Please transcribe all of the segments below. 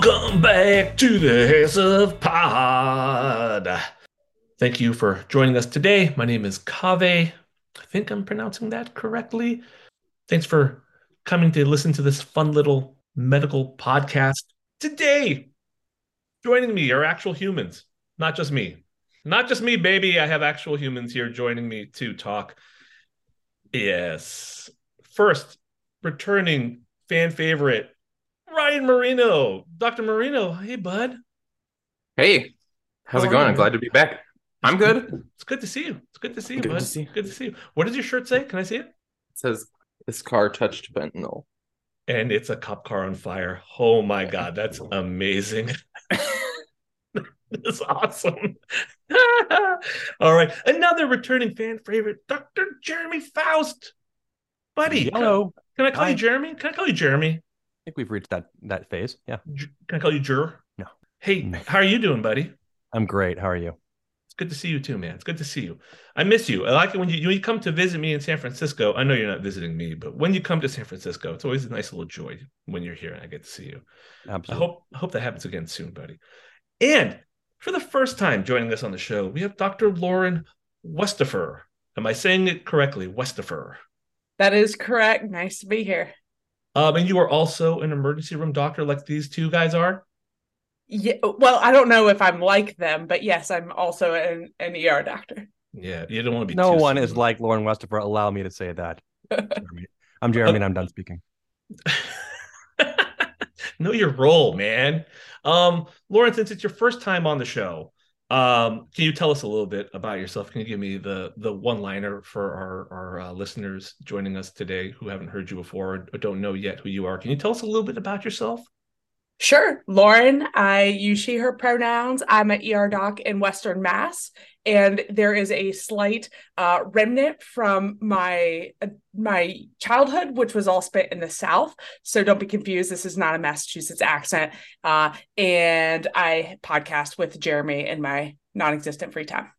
Welcome back to the House of Pod. Thank you for joining us today. My name is Kaveh. I think I'm pronouncing that correctly. Thanks for coming to listen to this fun little medical podcast. Today, joining me are actual humans, not just me. Not just me, baby. I have actual humans here joining me to talk. Yes. First, returning fan favorite, Ryan Marino. Dr. Marino, hey, bud. Hey, how's How it going? I'm glad to be back. I'm good. It's good to see you. It's good to see you, Good to bud. see you. Good to see you. What does your shirt say? Can I see it? it? says this car touched fentanyl. And it's a cop car on fire. Oh my God, that's amazing. that's awesome. All right. Another returning fan favorite, Dr. Jeremy Faust. Buddy, Hello. Can I call Hi. you Jeremy? Can I call you Jeremy? I think we've reached that that phase. Yeah. Can I call you Jur? No. Hey, No. how are you doing, buddy? I'm great. How are you? It's good to see you too, man. It's good to see you. I miss you. I like it when you when you come to visit me in San Francisco. I know you're not visiting me, but when you come to San Francisco, it's always a nice little joy when you're here and I get to see you. Absolutely. I hope I hope that happens again soon, buddy. And for the first time joining us on the show, we have Dr. Lauren Westafer. Am I saying it correctly? Westafer. That is correct. Nice to be here. Um, and you are also an emergency room doctor, like these two guys are. Yeah, well, I don't know if I'm like them, but yes, I'm also an, an ER doctor. Yeah, you don't want to be. no too one soon. is like Lauren Westafer. Allow me to say that. Jeremy. I'm Jeremy and I'm done speaking. know your role, man. Um, Lauren, since it's your first time on the show, um, can you tell us a little bit about yourself? Can you give me the the one liner for our our uh, listeners joining us today who haven't heard you before or, or don't know yet who you are? Can you tell us a little bit about yourself? Sure. Lauren, I use she, her pronouns. I'm an ER doc in Western Mass, and there is a slight uh, remnant from my uh, my childhood, which was all spent in the South. So don't be confused. This is not a Massachusetts accent. Uh, and I podcast with Jeremy in my non-existent free time.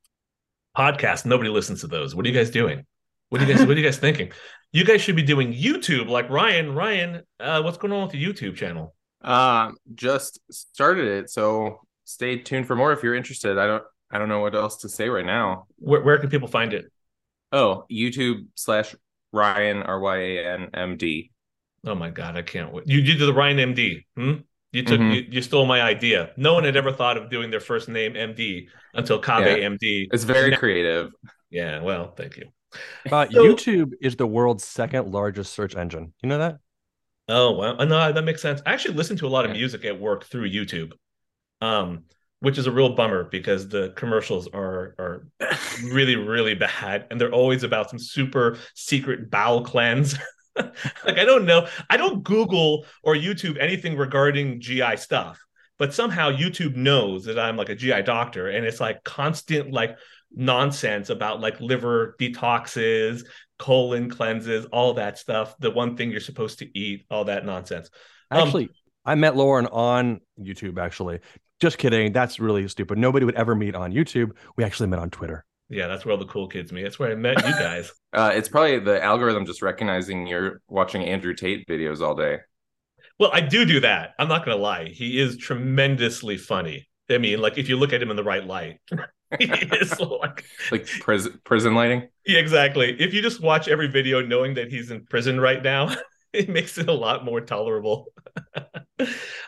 Podcast. Nobody listens to those. What are you guys doing? What are you guys What are you guys thinking? You guys should be doing YouTube, like Ryan. Ryan, uh, what's going on with the YouTube channel? Um, just started it, so stay tuned for more if you're interested. I don't I don't know what else to say right now. Where Where can people find it? Oh, YouTube slash Ryan R Y A N M D. Oh my God, I can't wait. You, you did the Ryan MD. Hmm? You took Mhm. you, you stole my idea. No one had ever thought of doing their first name MD until Kaveh Yeah. MD. It's very Now- creative. Yeah, well, thank you. Uh, So- YouTube is the world's second largest search engine. You know that? Oh well, no, that makes sense. I actually listen to a lot of Yeah. music at work through YouTube. Um, which is a real bummer because the commercials are are really really bad and they're always about some super secret bowel cleanse like i don't know i don't google or youtube anything regarding gi stuff but somehow youtube knows that i'm like a gi doctor and it's like constant like nonsense about like liver detoxes colon cleanses all that stuff the one thing you're supposed to eat all that nonsense Um, actually I met Lauren on YouTube actually. Just kidding. That's really stupid. Nobody would ever meet on YouTube. We actually met on Twitter. Yeah, that's where all the cool kids meet. That's where I met you guys. uh, it's probably the algorithm just recognizing you're watching Andrew Tate videos all day. Well, I do do that. I'm not going to lie. He is tremendously funny. I mean, like if you look at him in the right light, like like prison prison lighting. Yeah, exactly. If you just watch every video knowing that he's in prison right now, it makes it a lot more tolerable.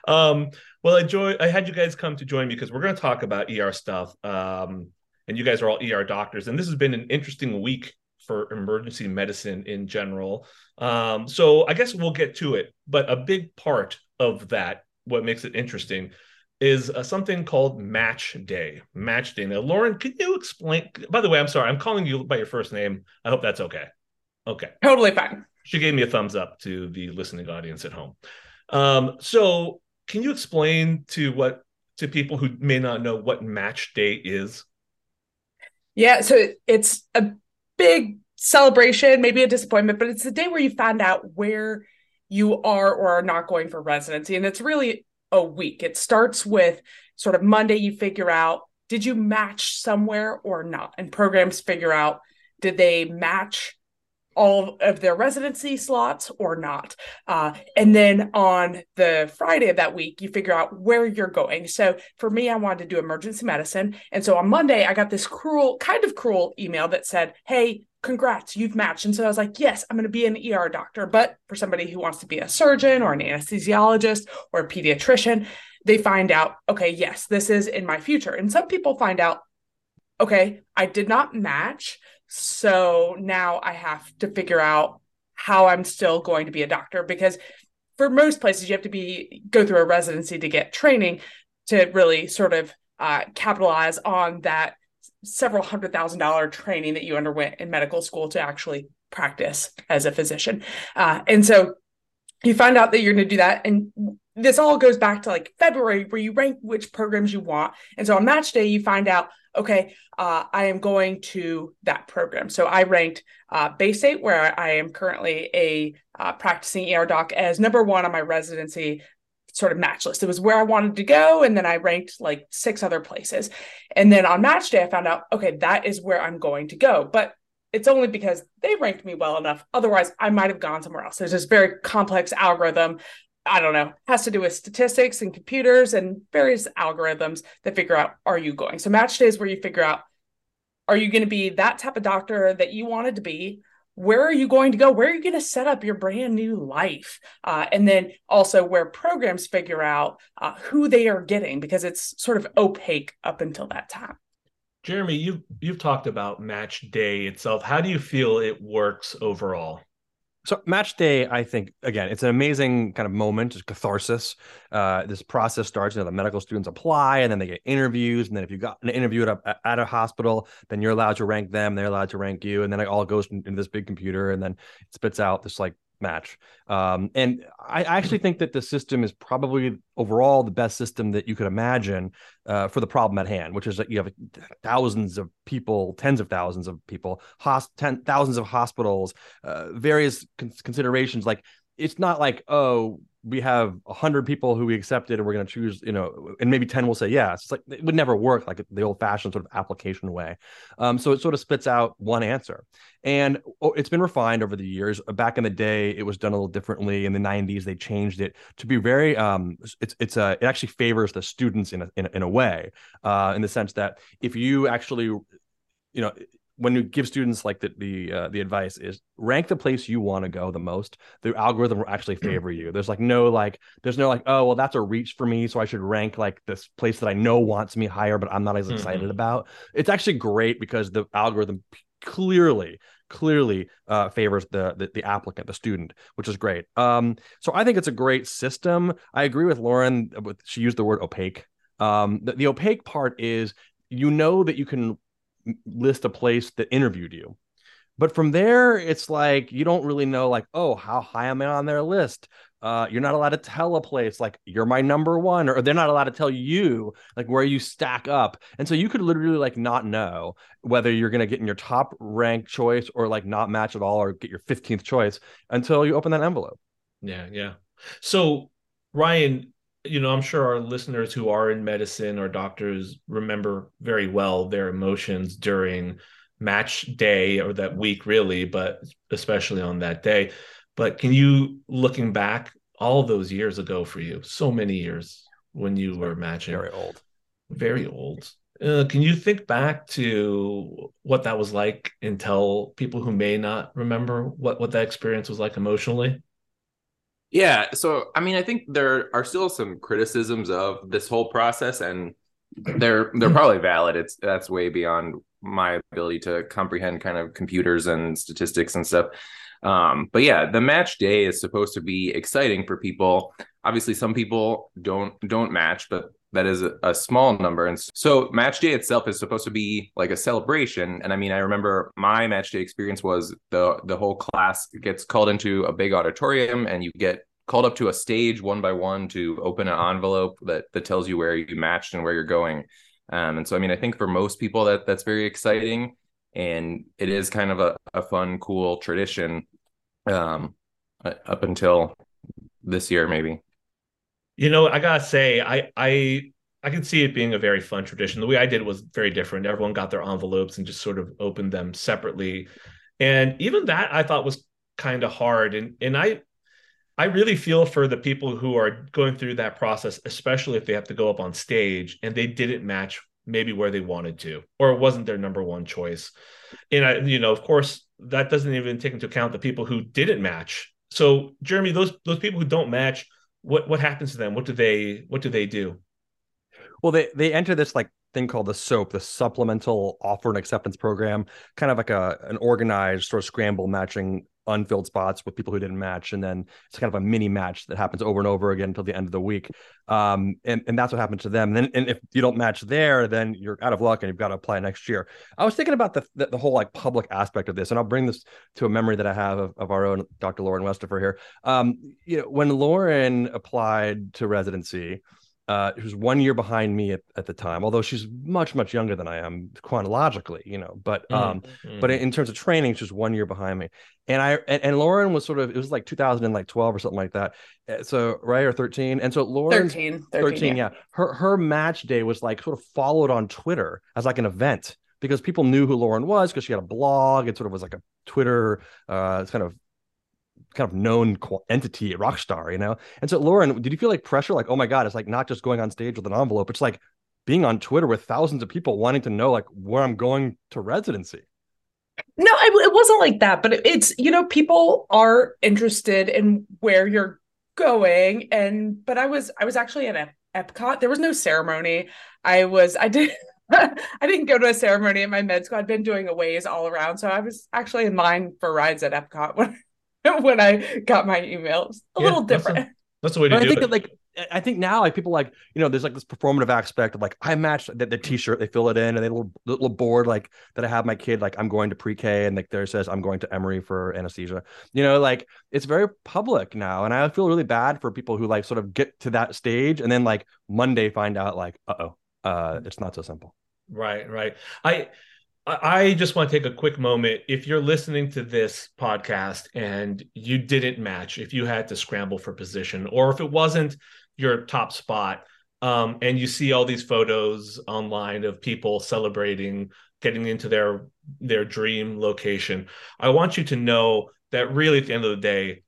um, well, I joy I had you guys come to join me because we're going to talk about ER stuff. Um, and you guys are all ER doctors, and this has been an interesting week for emergency medicine in general. Um, so I guess we'll get to it. But a big part of that, what makes it interesting, is uh, something called Match Day. Match Day. Now, Lauren, can you explain? By the way, I'm sorry, I'm calling you by your first name. I hope that's okay. Okay. Totally fine. She gave me a thumbs up to the listening audience at home. Um, so, can you explain to what to people who may not know what Match Day is? Yeah, so it's a big celebration, maybe a disappointment, but it's the day where you find out where you are or are not going for residency. And it's really a week. It starts with sort of Monday, you figure out did you match somewhere or not? And programs figure out did they match all of their residency slots or not. Uh, and then on the Friday of that week, you figure out where you're going. So for me, I wanted to do emergency medicine. And so on Monday, I got this cruel, kind of cruel email that said, Hey, congrats, you've matched. And so I was like, Yes, I'm going to be an ER doctor. But for somebody who wants to be a surgeon or an anesthesiologist or a pediatrician, they find out, okay, yes, this is in my future. And some people find out, okay, I did not match. So now I have to figure out how I'm still going to be a doctor because for most places you have to be go through a residency to get training to really sort of uh, capitalize on that several hundred thousand dollar training that you underwent in medical school to actually practice as a physician. Uh, and so you find out that you're going to do that and this all goes back to like February where you rank which programs you want. And so on match day, you find out, okay, uh, I am going to that program. So I ranked uh, Baystate, where I am currently a uh, practicing ER doc, as number one on my residency sort of match list. It was where I wanted to go. And then I ranked like six other places. And then on match day, I found out, okay, that is where I'm going to go. But it's only because they ranked me well enough. Otherwise, I might have gone somewhere else. There's this very complex algorithm I don't know, has to do with statistics and computers and various algorithms that figure out are you going. So match day is where you figure out are you going to be that type of doctor that you wanted to be? Where are you going to go? Where are you going to set up your brand new life? Uh, and then also where programs figure out uh, who they are getting because it's sort of opaque up until that time. Jeremy, you've you've talked about match day itself. How do you feel it works overall? So match day, I think again, it's an amazing kind of moment, just catharsis. Uh, this process starts, you know, the medical students apply and then they get interviews. And then if you got an interview at a, at a hospital, then you're allowed to rank them, they're allowed to rank you. And then it all goes into this big computer and then it spits out this like match. Um, and I actually think that the system is probably overall the best system that you could imagine uh, for the problem at hand, which is that you have thousands of people, tens of thousands of people, hos- ten, thousands of hospitals, uh, various con- considerations. Like it's not like oh we have 100 people who we accepted and we're going to choose you know and maybe 10 will say yes. It's like it would never work like the old fashioned sort of application way. Um, so it sort of spits out one answer. And oh, it's been refined over the years. Back in the day it was done a little differently. In the 90s they changed it to be very um, it's it's a it actually favors the students in a, in a, in a way uh, in the sense that if you actually you know when you give students like the the uh, the advice is rank the place you want to go the most the algorithm will actually mm. favor you. There's like no like there's no like oh well that's a reach for me so i should rank like this place that i know wants me higher but i'm not as excited mm-hmm. about. It's actually great because the algorithm clearly clearly uh, favors the, the, the applicant the student which is great. Um so i think it's a great system. I agree with lauren With, she used the word opaque. Um, the, the opaque part is you know that you can list a place that interviewed you. But from there, it's like you don't really know, like, oh, how high am I on their list? Uh, you're not allowed to tell a place like you're my number one, or they're not allowed to tell you like where you stack up. And so you could literally like not know whether you're gonna get in your top rank choice or like not match at all or get your 15th choice until you open that envelope. Yeah, yeah. So Ryan, you know, I'm sure our listeners who are in medicine or doctors remember very well their emotions during match day or that week, really, but especially on that day. But can you, looking back all those years ago for you, so many years when you were matching, very old, very old. Uh, can you think back to what that was like and tell people who may not remember what what that experience was like emotionally? Yeah. So, I mean, I think there are still some criticisms of this whole process, and they're they're probably valid. It's that's way beyond my ability to comprehend kind of computers and statistics and stuff. Um, but yeah, the match day is supposed to be exciting for people. Obviously, some people don't don't match, but that is a, a, small number. And so match day itself is supposed to be like a celebration. And I mean, I remember my match day experience was the the whole class gets called into a big auditorium and you get called up to a stage one by one to open an envelope that that tells you where you matched and where you're going. Um, and so I mean, I think for most people that that's very exciting and it is kind of a, a fun, cool tradition um, up until this year, maybe. You know, I gotta say, I I I can see it being a very fun tradition. The way I did was very different. Everyone got their envelopes and just sort of opened them separately, and even that I thought was kind of hard. And and I I really feel for the people who are going through that process, especially if they have to go up on stage and they didn't match maybe where they wanted to, or it wasn't their number one choice. And I, you know, of course, that doesn't even take into account the people who didn't match. So, Jeremy, those those people who don't match, what what happens to them? What do they what do they do? Well, they they enter this like thing called the SOAP, the Supplemental Offer and Acceptance Program, kind of like a an organized sort of scramble matching unfilled spots with people who didn't match, and then it's kind of a mini match that happens over and over again until the end of the week. Um, and and that's what happens to them. And then and if you don't match there, then you're out of luck and you've got to apply next year. I was thinking about the the, the whole like public aspect of this, and I'll bring this to a memory that I have of, of our own Dr. Lauren Westafer here. Um, you know, when Lauren applied to residency uh, who's one year behind me at, at the time, although she's much, much younger than I am chronologically, you know, but, mm-hmm. um, mm-hmm. but in terms of training, she's one year behind me. And I, and, and, Lauren was sort of, it was like 2012 or something like that. Uh, so, right. Or 13. And so Lauren, 13, 13, 13 yeah. yeah. Her, her match day was like sort of followed on Twitter as like an event because people knew who Lauren was because she had a blog. It sort of was like a Twitter, uh, it's kind of kind of known entity, rock star, you know. And so, Lauren, did you feel like pressure? Like, oh my god, it's like not just going on stage with an envelope; it's like being on Twitter with thousands of people wanting to know like where I'm going to residency. No, it wasn't like that, but it's you know people are interested in where you're going, and but I was I was actually at Epcot. There was no ceremony. I was I did. I didn't go to a ceremony in my med school. I'd been doing aways all around. So I was actually in line for rides at Epcot when when I got my emails. A yeah, little different. That's, a, that's the way to but do I think it. Like I think now like people like you know there's like this performative aspect of like I matched the, the t-shirt they fill it in and they little little board like that I have my kid like I'm going to pre-K and like there says I'm going to Emory for anesthesia you know like it's very public now and I feel really bad for people who like sort of get to that stage and then like Monday find out like uh-oh uh it's not so simple right right I I just want to take a quick moment. If you're listening to this podcast and you didn't match, if you had to scramble for position, or if it wasn't your top spot, um, and you see all these photos online of people celebrating getting into their their dream location, I want you to know that really at the end of the day,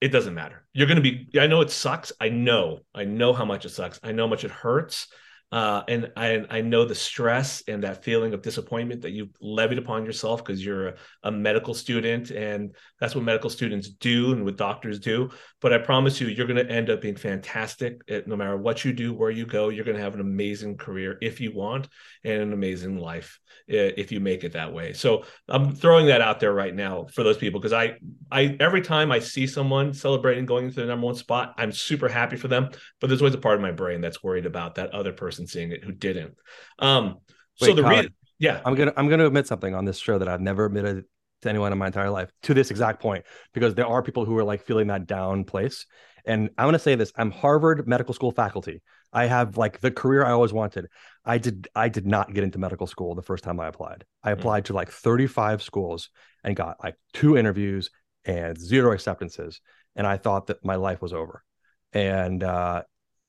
it doesn't matter. You're going to be. I know it sucks. I know. I know how much it sucks. I know how much it hurts. Uh, and I, I know the stress and that feeling of disappointment that you've levied upon yourself because you're a, a, medical student and that's what medical students do and what doctors do. But I promise you, you're going to end up being fantastic at, no matter what you do, where you go. You're going to have an amazing career if you want and an amazing life if you make it that way. So I'm throwing that out there right now for those people because I, I every time I see someone celebrating going into the number one spot, I'm super happy for them. But there's always a part of my brain that's worried about that other person seeing it who didn't. Um, Wait, so the reason, yeah, I'm gonna I'm gonna admit something on this show that I've never admitted to anyone in my entire life to this exact point because there are people who are like feeling that down place. And I'm to say this I'm Harvard Medical School faculty. I have like the career I always wanted. I did I did not get into medical school the first time I applied. I hmm. applied mm. to like 35 schools and got like two interviews and zero acceptances. And I thought that my life was over. And uh,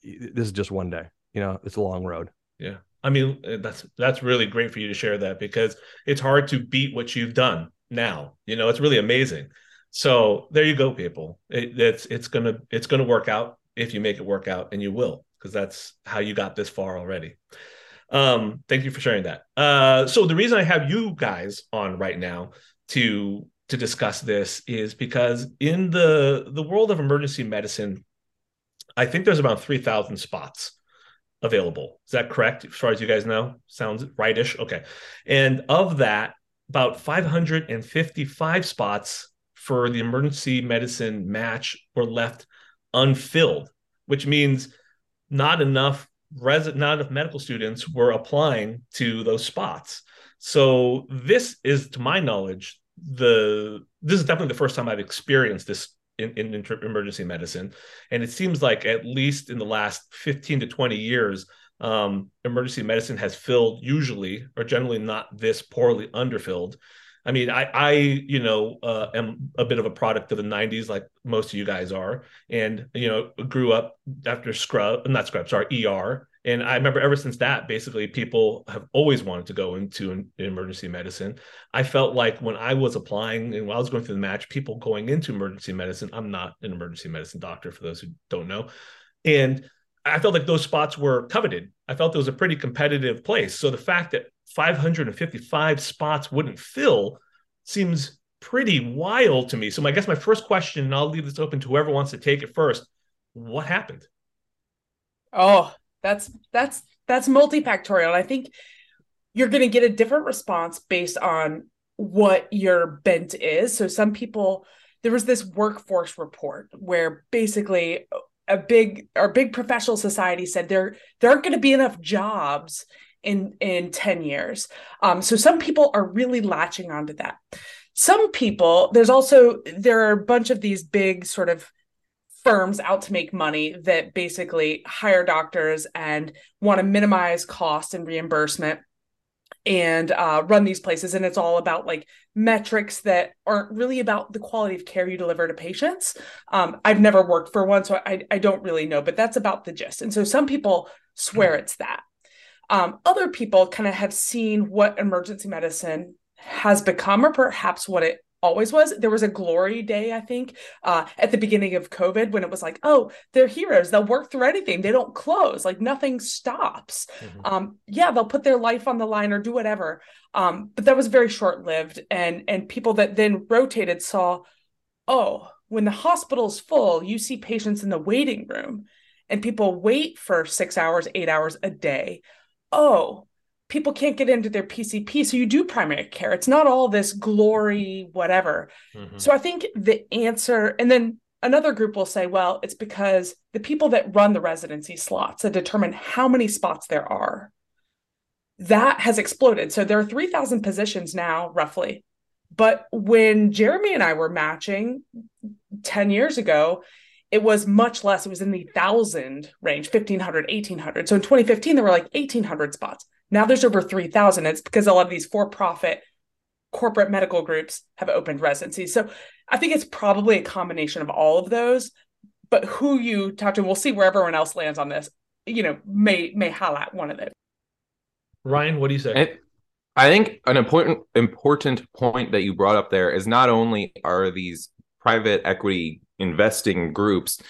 this is just one day. You know, it's a long road. Yeah. I mean, eh, that's that's really great for you to share that because it's hard to beat what you've done now. You know, it's really amazing. So there you go, people. It, it's it's gonna it's gonna work out if you make it work out, and you will because that's how you got this far already. Um, thank you for sharing that. Uh, so the reason I have you guys on right now to to discuss this is because in the the world of emergency medicine, I think there's about three thousand spots available. Is that correct? As far as you guys know, sounds rightish. Okay, and of that, about 555 spots for the emergency medicine match were left unfilled, which means not enough res- not enough medical students were applying to those spots. So this is, to my knowledge, the this is definitely the first time I've experienced this in, in emergency medicine, and it seems like at least in the last fifteen to twenty years, um, emergency medicine has filled usually or generally not this poorly underfilled. I mean, I, I, you know, uh, am a bit of a product of the '90s, like most of you guys are, and you know, grew up after Scrub, not Scrub, sorry, ER, and I remember ever since that, basically, people have always wanted to go into an, emergency medicine. I felt like when I was applying and while I was going through the match, people going into emergency medicine, I'm not an emergency medicine doctor for those who don't know. And I felt like those spots were coveted. I felt it was a pretty competitive place. So the fact that 555 spots wouldn't fill seems pretty wild to me. So I guess my first question, and I'll leave this open to whoever wants to take it first. What happened? Oh, that's that's that's multifactorial. I think you're going to get a different response based on what your bent is. So some people there was this workforce report where basically a big our big professional society said there there aren't going to be enough jobs in in 10 years. Um, so some people are really latching onto that. Some people, there's also there are a bunch of these big sort of firms out to make money that basically hire doctors and want to minimize cost and reimbursement and uh, run these places. And it's all about like metrics that aren't really about the quality of care you deliver to patients. Um, i've never worked for one so I, I don't really know but that's about the gist. And so some people swear it's that. Um, other people kind of have seen what emergency medicine has become or perhaps what it always was. There was a glory day, I think, uh, at the beginning of COVID when it was like, oh, they're heroes. They'll work through anything. They don't close. Like nothing stops. Mm-hmm. Um, yeah, they'll put their life on the line or do whatever. Um, but that was very short lived. And and people that then rotated saw, oh, when the hospital's full, you see patients in the waiting room, and people wait for six hours, eight hours a day. Oh, people can't get into their PCP. So you do primary care. It's not all this glory, whatever. Mm-hmm. So I think the answer, and then another group will say, well, it's because the people that run the residency slots that determine how many spots there are, that has exploded. So there are 3,000 positions now, roughly. But when Jeremy and I were matching 10 years ago, it was much less. It was in the thousand range, 1500, 1800. So in 2015, there were like 1800 spots. Now there's over 3,000. It's because a lot of these for profit corporate medical groups have opened residencies. So I think it's probably a combination of all of those. But who you talk to, we'll see where everyone else lands on this, you know, may may highlight one of them. Ryan, what do you say? It, I think an important important point that you brought up there is not only are these private equity investing groups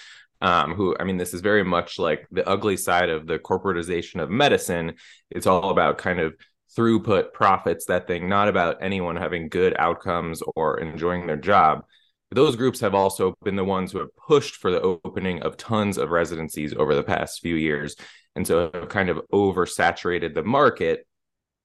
um, who I mean, this is very much like the ugly side of the corporatization of medicine. It's all about kind of throughput profits, that thing, not about anyone having good outcomes or enjoying their job. Those groups have also been the ones who have pushed for the opening of tons of residencies over the past few years. And so have kind of oversaturated the market.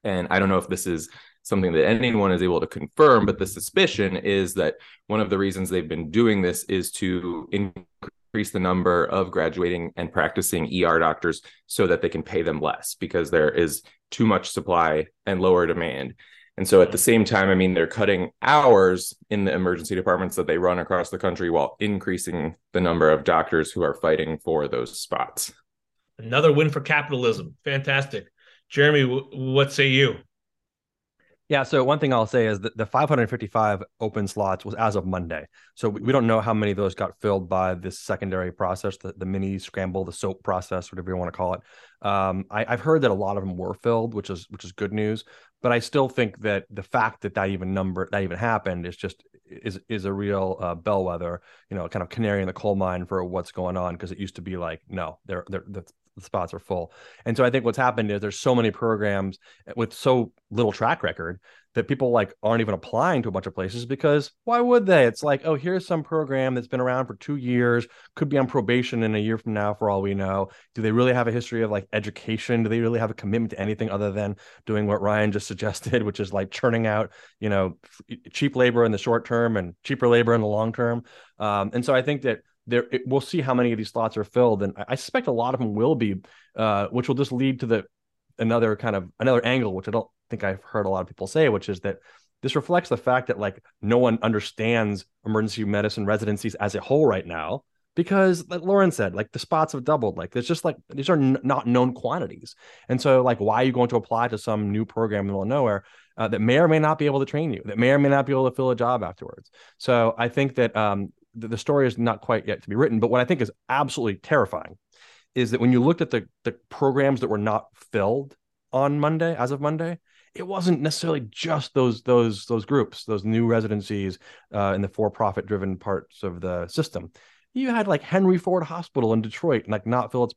And I don't know if this is something that anyone is able to confirm, but the suspicion is that one of the reasons they've been doing this is to increase the number of graduating and practicing ER doctors so that they can pay them less because there is too much supply and lower demand. And so at the same time, I mean, they're cutting hours in the emergency departments that they run across the country while increasing the number of doctors who are fighting for those spots. Another win for capitalism. Fantastic. Jeremy, what say you? Yeah. So one thing I'll say is that the 555 open slots was as of Monday. So we don't know how many of those got filled by this secondary process, the, the mini scramble, the SOAP process, whatever you want to call it. Um, I, have heard that a lot of them were filled, which is which is good news. But I still think that the fact that that even number that even happened is just is is a real uh, bellwether, you know, kind of canary in the coal mine for what's going on because it used to be like no, they're they're the spots are full. And so I think what's happened is there's so many programs with so little track record that people like aren't even applying to a bunch of places because why would they? It's like, oh, here's some program that's been around for two years, could be on probation in a year from now, for all we know. Do they really have a history of like education? Do they really have a commitment to anything other than doing what Ryan just suggested, which is like churning out, you know, cheap labor in the short term and cheaper labor in the long term? Um, and so I think that there it, we'll see how many of these slots are filled, and I, I suspect a lot of them will be, uh, which will just lead to the another kind of another angle, which I don't think I've heard a lot of people say, which is that this reflects the fact that like no one understands emergency medicine residencies as a whole right now because like lauren said like the spots have doubled. Like there's just like these are n- not known quantities. And so like why are you going to apply to some new program in the middle of nowhere uh, that may or may not be able to train you that may or may not be able to fill a job afterwards? So i think that um, the, story is not quite yet to be written but what i think is absolutely terrifying is that when you looked at the the programs that were not filled on monday as of monday it wasn't necessarily just those those those groups, those new residencies uh, in the for-profit driven parts of the system. You had like Henry Ford Hospital in Detroit, like not fill its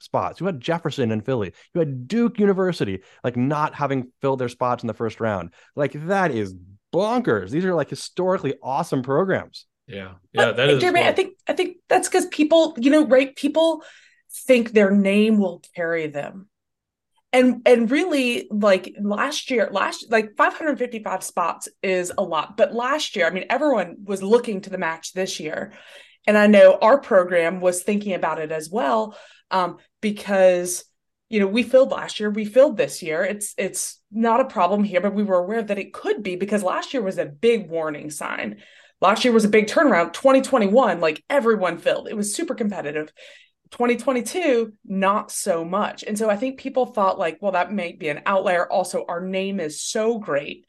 spots. You had Jefferson in Philly. You had Duke University, like not having filled their spots in the first round. Like that is bonkers. These are like historically awesome programs. Yeah, yeah, that is. Jeremy, I think I think that's because people, you know, right? People think their name will carry them and and really like last year last like 555 spots is a lot but last year i mean everyone was looking to the match this year and i know our program was thinking about it as well um, because you know we filled last year we filled this year it's it's not a problem here but we were aware that it could be because last year was a big warning sign last year was a big turnaround. 2021 like everyone filled. It was super competitive. 2022 not so much. And so i think people thought like well that may be an outlier. Also our name is so great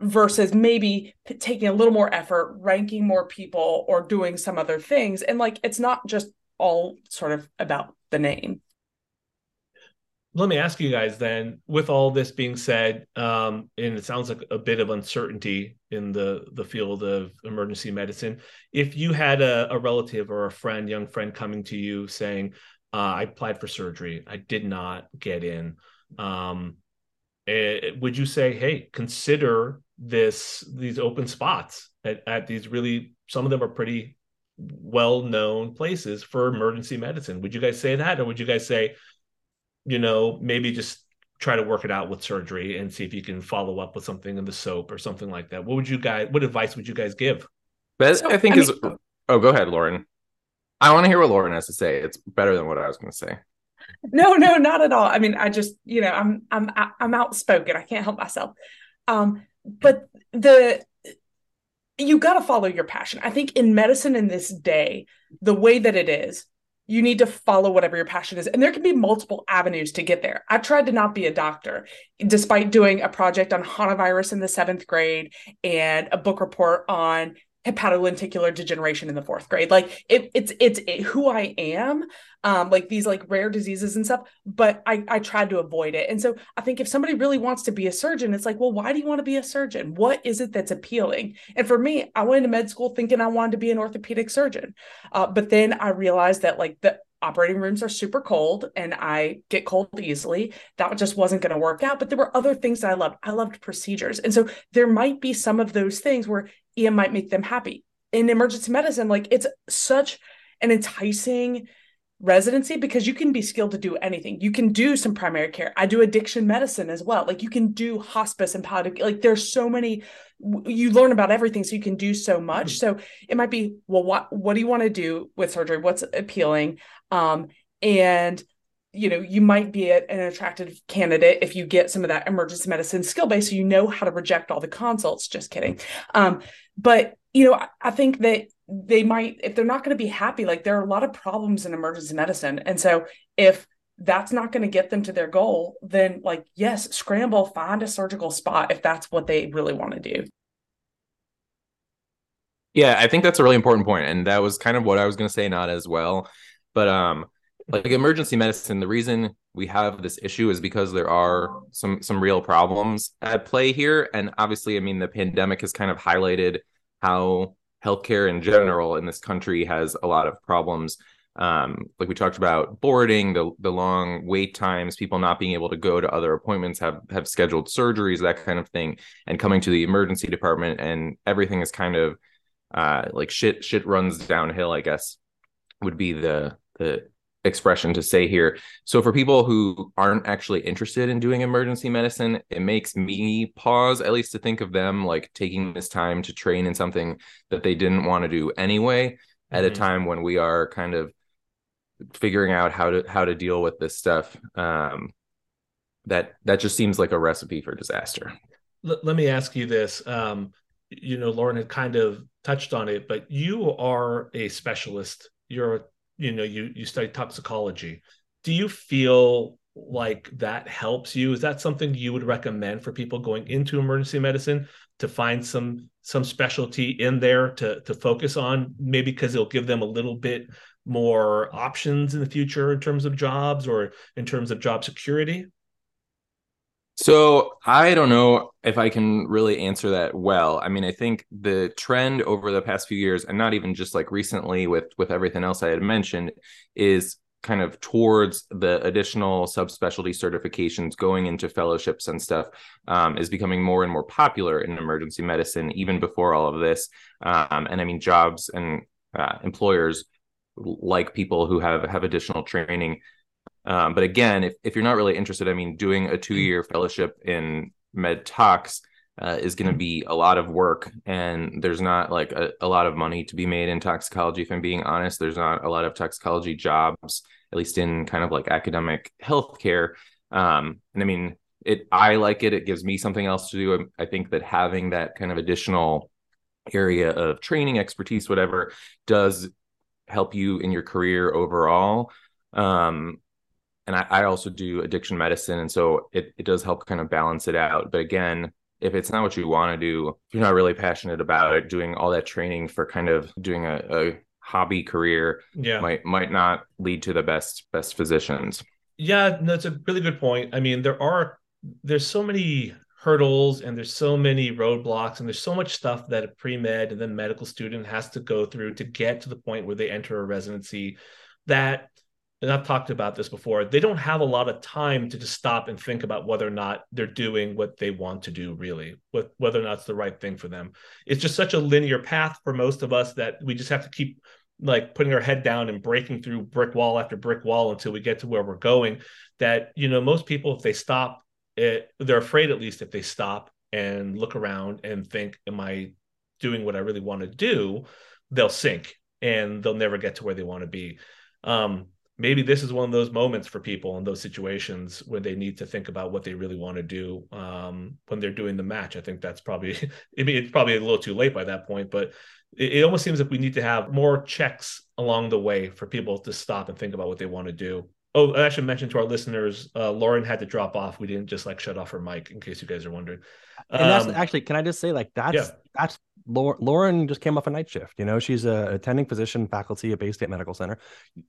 versus maybe taking a little more effort ranking more people or doing some other things. And like it's not just all sort of about the name let me ask you guys then with all this being said um, and it sounds like a bit of uncertainty in the the field of emergency medicine if you had a, a relative or a friend young friend coming to you saying uh, i applied for surgery. I did not get in um, it, eh, would you say hey consider this these open spots at, at these really some of them are pretty well known places for emergency medicine would you guys say that or would you guys say you know, maybe just try to work it out with surgery and see if you can follow up with something in the soap or something like that. What would you guys what advice would you guys give? Best so, I think I is mean, oh go ahead, Lauren. I want to hear what Lauren has to say. It's better than what I was going to say. No, no, not at all. I mean, I just, you know, I'm I'm I'm outspoken. I can't help myself. Um, but the you got to follow your passion. I think in medicine in this day, the way that it is, you need to follow whatever your passion is. And there can be multiple avenues to get there. I tried to not be a doctor, despite doing a project on hantavirus in the seventh grade and a book report on hepatolenticular degeneration in the fourth grade. Like it, it's it's it, who I am, um, like these like rare diseases and stuff. But I I tried to avoid it, and so I think if somebody really wants to be a surgeon, it's like, well, why do you want to be a surgeon? What is it that's appealing? And for me, I went into med school thinking I wanted to be an orthopedic surgeon, uh, but then I realized that like the operating rooms are super cold and I get cold easily. That just wasn't going to work out. But there were other things that I loved. I loved procedures. And so there might be some of those things where EM might make them happy. In emergency medicine, like it's such an enticing residency because you can be skilled to do anything. You can do some primary care. I do addiction medicine as well. Like you can do hospice and palliative. Like there's so many. You learn about everything, so you can do so much. Mm-hmm. So it might be, well, what what do you want to do with surgery? What's appealing? Um, and you know, you might be an attractive candidate if you get some of that emergency medicine skill base, so you know how to reject all the consults. Just kidding. Um, but you know, I, I think that they might, if they're not going to be happy, like there are a lot of problems in emergency medicine, and so if that's not going to get them to their goal, then like yes, scramble, find a surgical spot if that's what they really want to do. Yeah, I think that's a really important point, and that was kind of what I was going to say, not as well but um, like emergency medicine, the reason we have this issue is because there are some some real problems at play here, and obviously, I mean, the pandemic has kind of highlighted how healthcare in general in this country has a lot of problems. Um, like we talked about boarding, the the long wait times, people not being able to go to other appointments, have have scheduled surgeries, that kind of thing, and coming to the emergency department, and everything is kind of uh, like shit shit runs downhill, I guess would be the the expression to say here. So for people who aren't actually interested in doing emergency medicine, it makes me pause at least to think of them like taking this time to train in something that they didn't want to do anyway mm-hmm. at a mm-hmm. time when we are kind of figuring out how to how to deal with this stuff um that that just seems like a recipe for disaster. L- let me ask you this um you know Lauren had kind of touched on it but you are a specialist you're you know you you study toxicology. Do you feel like that helps you? Is that something you would recommend for people going into emergency medicine to find some some specialty in there to to focus on? Maybe because it'll give them a little bit more options in the future in terms of jobs or in terms of job security so I don't know if I can really answer that well. I mean, I think the trend over the past few years, and not even just like recently with with everything else I had mentioned, is kind of towards the additional subspecialty certifications going into fellowships and stuff um, is becoming more and more popular in emergency medicine even before all of this um, and i mean jobs and uh, employers like people who have have additional training um, but again, if, if you're not really interested, I mean, doing a two year fellowship in med tox uh, is going to be a lot of work, and there's not like a, a, lot of money to be made in toxicology. If I'm being honest, there's not a lot of toxicology jobs, at least in kind of like academic healthcare. Um, and I mean, it I like it. It gives me something else to do. I think that having that kind of additional area of training, expertise, whatever, does help you in your career overall. Um, and I, I also do addiction medicine and so it, it does help kind of balance it out. But again if it's not what you want to do if you're not really passionate about it doing all that training for kind of doing a, a hobby career yeah. might might not lead to the best best physicians. Yeah that's a really good point. I mean there are there's so many hurdles and there's so many roadblocks and there's so much stuff that a pre-med and then medical student has to go through to get to the point where they enter a residency that and I've talked about this before, they don't have a lot of time to just stop and think about whether or not they're doing what they want to do, really, with whether or not it's the right thing for them. It's just such a linear path for most of us that we just have to keep like putting our head down and breaking through brick wall after brick wall until we get to where we're going. That, you know, most people, if they stop, it, they're afraid at least if they stop and look around and think, Am I doing what I really want to do? They'll sink and they'll never get to where they want to be. Um, maybe this is one of those moments for people in those situations where they need to think about what they really want to do um, when they're doing the match. I think that's probably, I mean, it's probably a little too late by that point, but it, it, almost seems like we need to have more checks along the way for people to stop and think about what they want to do. Oh, I should mention to our listeners, uh, Lauren had to drop off. We didn't just like shut off her mic in case you guys are wondering. Um, and that's um, actually, can I just say like that's yeah. that's Lauren just came off a night shift. You know, she's a attending physician faculty at Bay State Medical Center.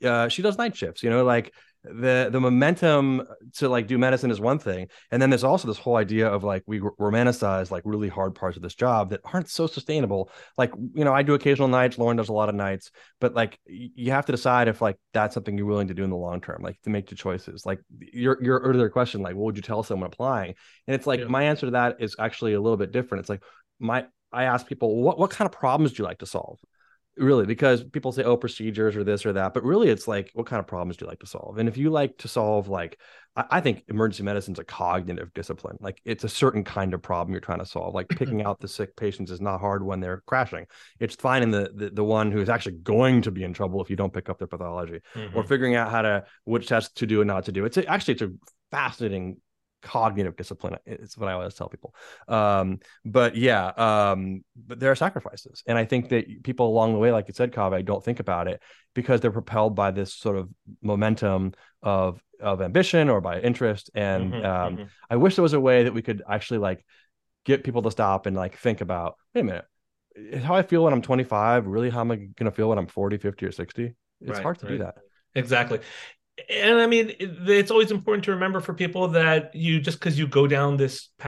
Uh, she does night shifts. You know, like the the momentum to like do medicine is one thing, and then there's also this whole idea of like we romanticize like really hard parts of this job that aren't so sustainable. Like you know, I do occasional nights. Lauren does a lot of nights, but like you have to decide if like that's something you're willing to do in the long term, like to make the choices. Like your your earlier question, like what would you tell someone applying? And it's like yeah. my answer to that is actually a little bit different. It's like my I ask people what what kind of problems do you like to solve? Really, because people say, oh, procedures or this or that, but really it's like, what kind of problems do you like to solve? And if you like to solve like I, I think emergency medicine is a cognitive discipline. Like it's a certain kind of problem you're trying to solve. Like picking out the sick patients is not hard when they're crashing. It's finding the, the the one who is actually going to be in trouble if you don't pick up their pathology, mm-hmm. or figuring out how to which tests to do and not to do. It's a, actually it's a fascinating cognitive discipline it's what i always tell people. Um, but yeah um, but there are sacrifices. And i think that people along the way like you said kaveh don't think about it because they're propelled by this sort of momentum of of ambition or by interest. And mm-hmm, um, mm-hmm. i wish there was a way that we could actually like get people to stop and like think about wait a minute how i feel when i'm 25 really how am i going to feel when i'm 40 50 or 60 it's right, hard to right. do that. Exactly and I mean, it's always important to remember for people that you just because you go down this path.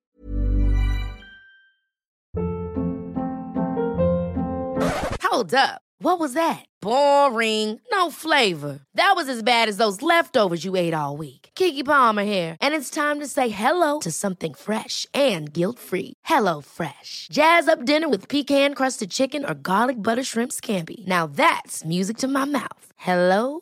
Hold up. What was that? Boring. No flavor. That was as bad as those leftovers you ate all week. Keke Palmer here, and it's time to say hello to something fresh and guilt-free. Hello Fresh. Jazz up dinner with pecan-crusted chicken or garlic butter shrimp scampi. Now that's music to my mouth. Hello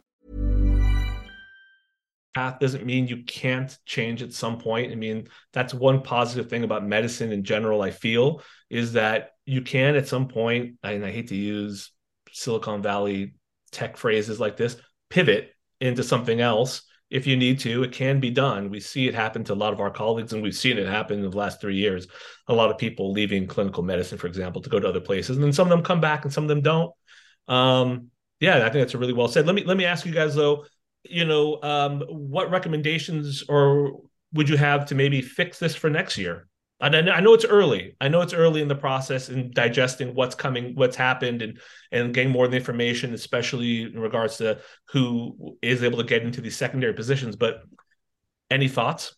path doesn't mean you can't change at some point. I mean, that's one positive thing about medicine in general, I feel, is that you can at some point, and I hate to use Silicon Valley tech phrases like this, pivot into something else if you need to. It can be done. We see it happen to a lot of our colleagues, and we've seen it happen in the last three years. A lot of people leaving clinical medicine, for example, to go to other places, and then some of them come back and some of them don't. Um, yeah, I think that's a really well said. Let me let me ask you guys though you know, um, what recommendations or would you have to maybe fix this for next year? And I know it's early. I know it's early in the process in digesting what's coming, what's happened, and and getting more of the information, especially in regards to who is able to get into these secondary positions. But any thoughts?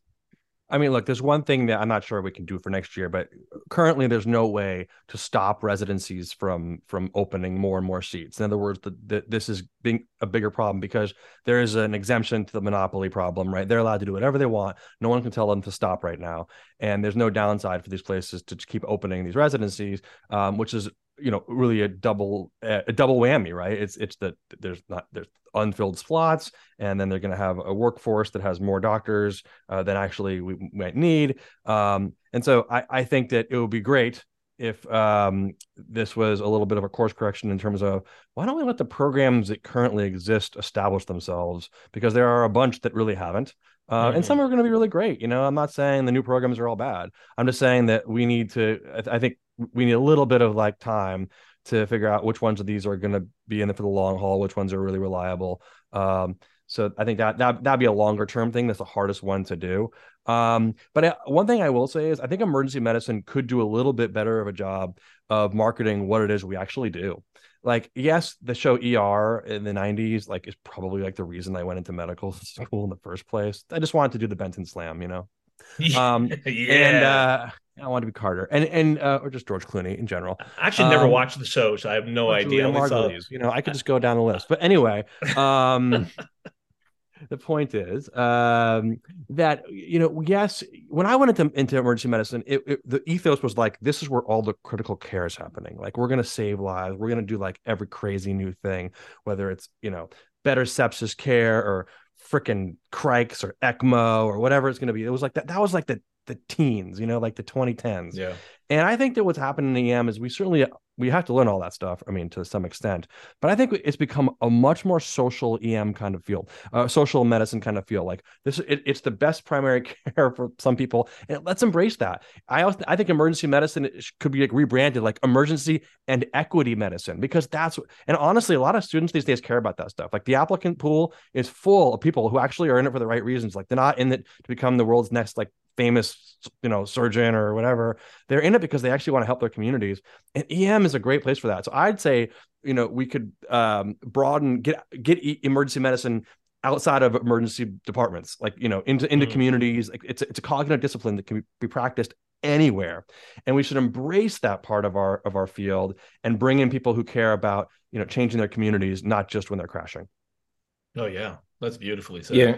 I mean, look, there's one thing that I'm not sure we can do for next year, but currently there's no way to stop residencies from from opening more and more seats. In other words, the, the, this is being a bigger problem because there is an exemption to the monopoly problem, right? They're allowed to do whatever they want. No one can tell them to stop right now, and there's no downside for these places to keep opening these residencies, um, which is you know really a double a double whammy right it's it's that there's not there's unfilled slots and then they're going to have a workforce that has more doctors uh, than actually we might need. Um, and so I, I think that it would be great if um, this was a little bit of a course correction in terms of why don't we let the programs that currently exist establish themselves? Because there are a bunch that really haven't uh, mm-hmm. and some are going to be really great you know? I'm not saying the new programs are all bad. I'm just saying that we need to i, I think we need a little bit of like time to figure out which ones of these are going to be in it for the long haul, which ones are really reliable. Um, so I think that that that'd be a longer term thing. That's the hardest one to do. Um, but I, one thing I will say is I think emergency medicine could do a little bit better of a job of marketing what it is we actually do. Like, yes, the show ER in the 90s, like, is probably like the reason I went into medical school in the first place. I just wanted to do the Benton Slam, you know. Um, yeah. And uh, I want to be Carter and and uh, or just George Clooney in general. I actually never um, watched the show, so I have no idea. You know, I could just go down the list. But anyway, um, the point is um, that you know, yes, when I went into into emergency medicine, it, it, the ethos was like this is where all the critical care is happening. Like we're gonna save lives. We're gonna do like every crazy new thing, whether it's you know better sepsis care or freaking crics or ECMO or whatever it's going to be. It was like that. That was like the the teens, you know, like the 2010s. Yeah. And I think that what's happened in EM is we certainly we have to learn all that stuff. I mean, to some extent, but I think it's become a much more social EM kind of field, uh, social medicine kind of feel. Like this, it, it's the best primary care for some people, and let's embrace that. I also, I think emergency medicine could be like rebranded like emergency and equity medicine because that's and honestly, a lot of students these days care about that stuff. Like the applicant pool is full of people who actually are in it for the right reasons. Like they're not in it to become the world's next like famous you know surgeon or whatever they're in it because they actually want to help their communities and em is a great place for that. So i'd say you know we could um, broaden get get emergency medicine outside of emergency departments like you know into into mm. communities. Like it's it's a cognitive discipline that can be practiced anywhere and we should embrace that part of our of our field and bring in people who care about you know changing their communities not just when they're crashing. Oh yeah. That's beautifully said. Yeah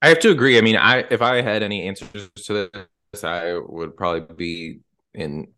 I have to agree. I mean, I if I had any answers to this, I would probably be in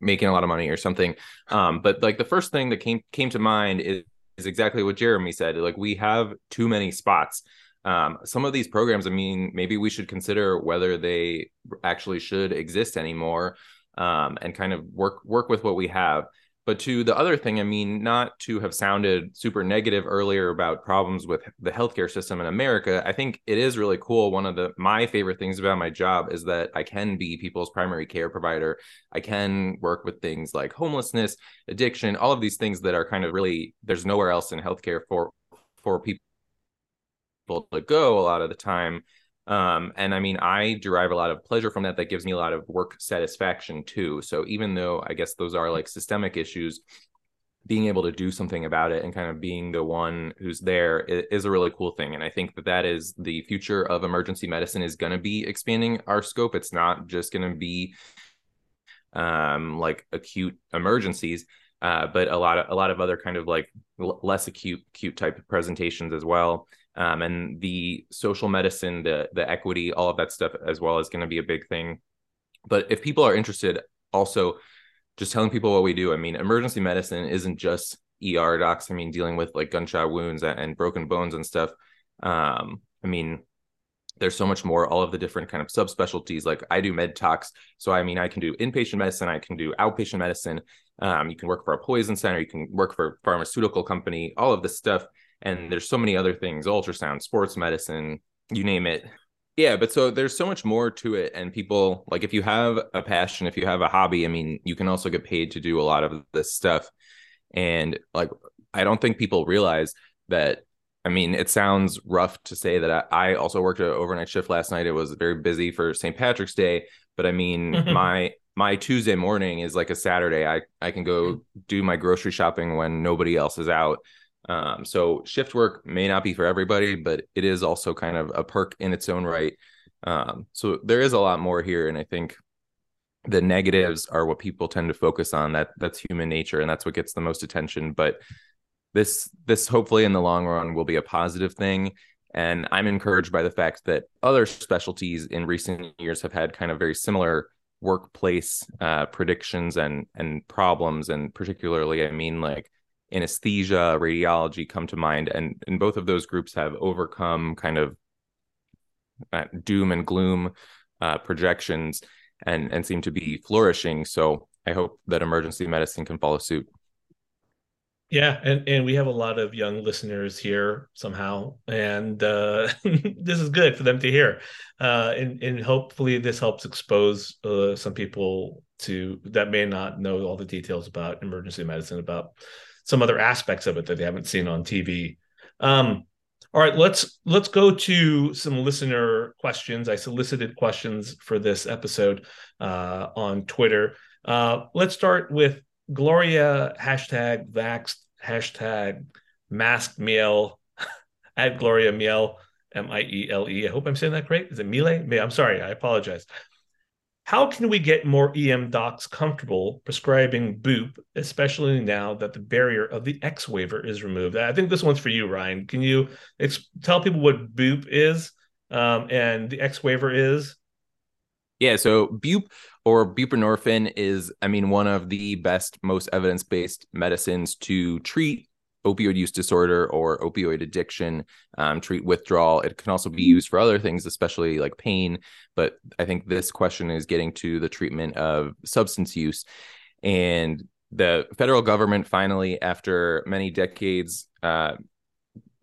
making a lot of money or something. Um, but like the first thing that came came to mind is, is exactly what Jeremy said. Like we have too many spots. Um, some of these programs, I mean, maybe we should consider whether they actually should exist anymore, um, and kind of work work with what we have. But to the other thing, I mean, not to have sounded super negative earlier about problems with the healthcare system in America, I think it is really cool. One of the my favorite things about my job is that I can be people's primary care provider. I can work with things like homelessness, addiction, all of these things that are kind of really there's nowhere else in healthcare for for people to go a lot of the time um and i mean i derive a lot of pleasure from that that gives me a lot of work satisfaction too. So even though i guess those are like systemic issues being able to do something about it and kind of being the one who's there is a really cool thing. And i think that that is the future of emergency medicine is going to be expanding our scope. It's not just going to be um like acute emergencies uh, but a lot of a lot of other kind of like l- less acute acute type of presentations as well um, and the social medicine, the the equity, all of that stuff as well is going to be a big thing. But if people are interested, also just telling people what we do. I mean, emergency medicine isn't just ER docs. I mean, dealing with like gunshot wounds and, broken bones and stuff. Um, I mean, there's so much more all of the different kind of subspecialties like i do med tox so i mean i can do inpatient medicine i can do outpatient medicine um, you can work for a poison center you can work for a pharmaceutical company all of this stuff and there's so many other things ultrasound sports medicine you name it. Yeah but so there's so much more to it and people like if you have a passion if you have a hobby i mean you can also get paid to do a lot of this stuff. And like i don't think people realize that i mean it sounds rough to say that i, I also worked an overnight shift last night. It was very busy for st patrick's day but i mean mm-hmm. my my tuesday morning is like a saturday. I i can go mm-hmm. do my grocery shopping when nobody else is out um, so shift work may not be for everybody, but it is also kind of a perk in its own right. Um, so there is a lot more here, and I think the negatives are what people tend to focus on. That that's human nature, and that's what gets the most attention. But this this hopefully in the long run will be a positive thing. And I'm encouraged by the fact that other specialties in recent years have had kind of very similar workplace uh, predictions and and problems, and particularly, I mean, like anesthesia, radiology come to mind, and and both of those groups have overcome kind of uh, doom and gloom uh, projections and and seem to be flourishing. So I hope that emergency medicine can follow suit. Yeah, and, and we have a lot of young listeners here somehow, and uh, this is good for them to hear. Uh, and, and hopefully, this helps expose uh, some people to that may not know all the details about emergency medicine, about some other aspects of it that they haven't seen on TV. Um, all right, let's let's go to some listener questions. I solicited questions for this episode uh, on Twitter. Uh, let's start with Gloria hashtag vaxxed hashtag masked Miele at Gloria Miele M I E L E. I hope I'm saying that great. Is it Miele? I'm sorry. I apologize. How can we get more EM docs comfortable prescribing BUP, especially now that the barrier of the X waiver is removed? I think this one's for you, Ryan. Can you ex- tell people what BUP is um, and the X waiver is? Yeah, so BUP or buprenorphine is, I mean, one of the best, most evidence based medicines to treat opioid use disorder or opioid addiction, um, treat withdrawal. It can also be used for other things, especially like pain. But I think this question is getting to the treatment of substance use. And the federal government finally, after many decades, uh,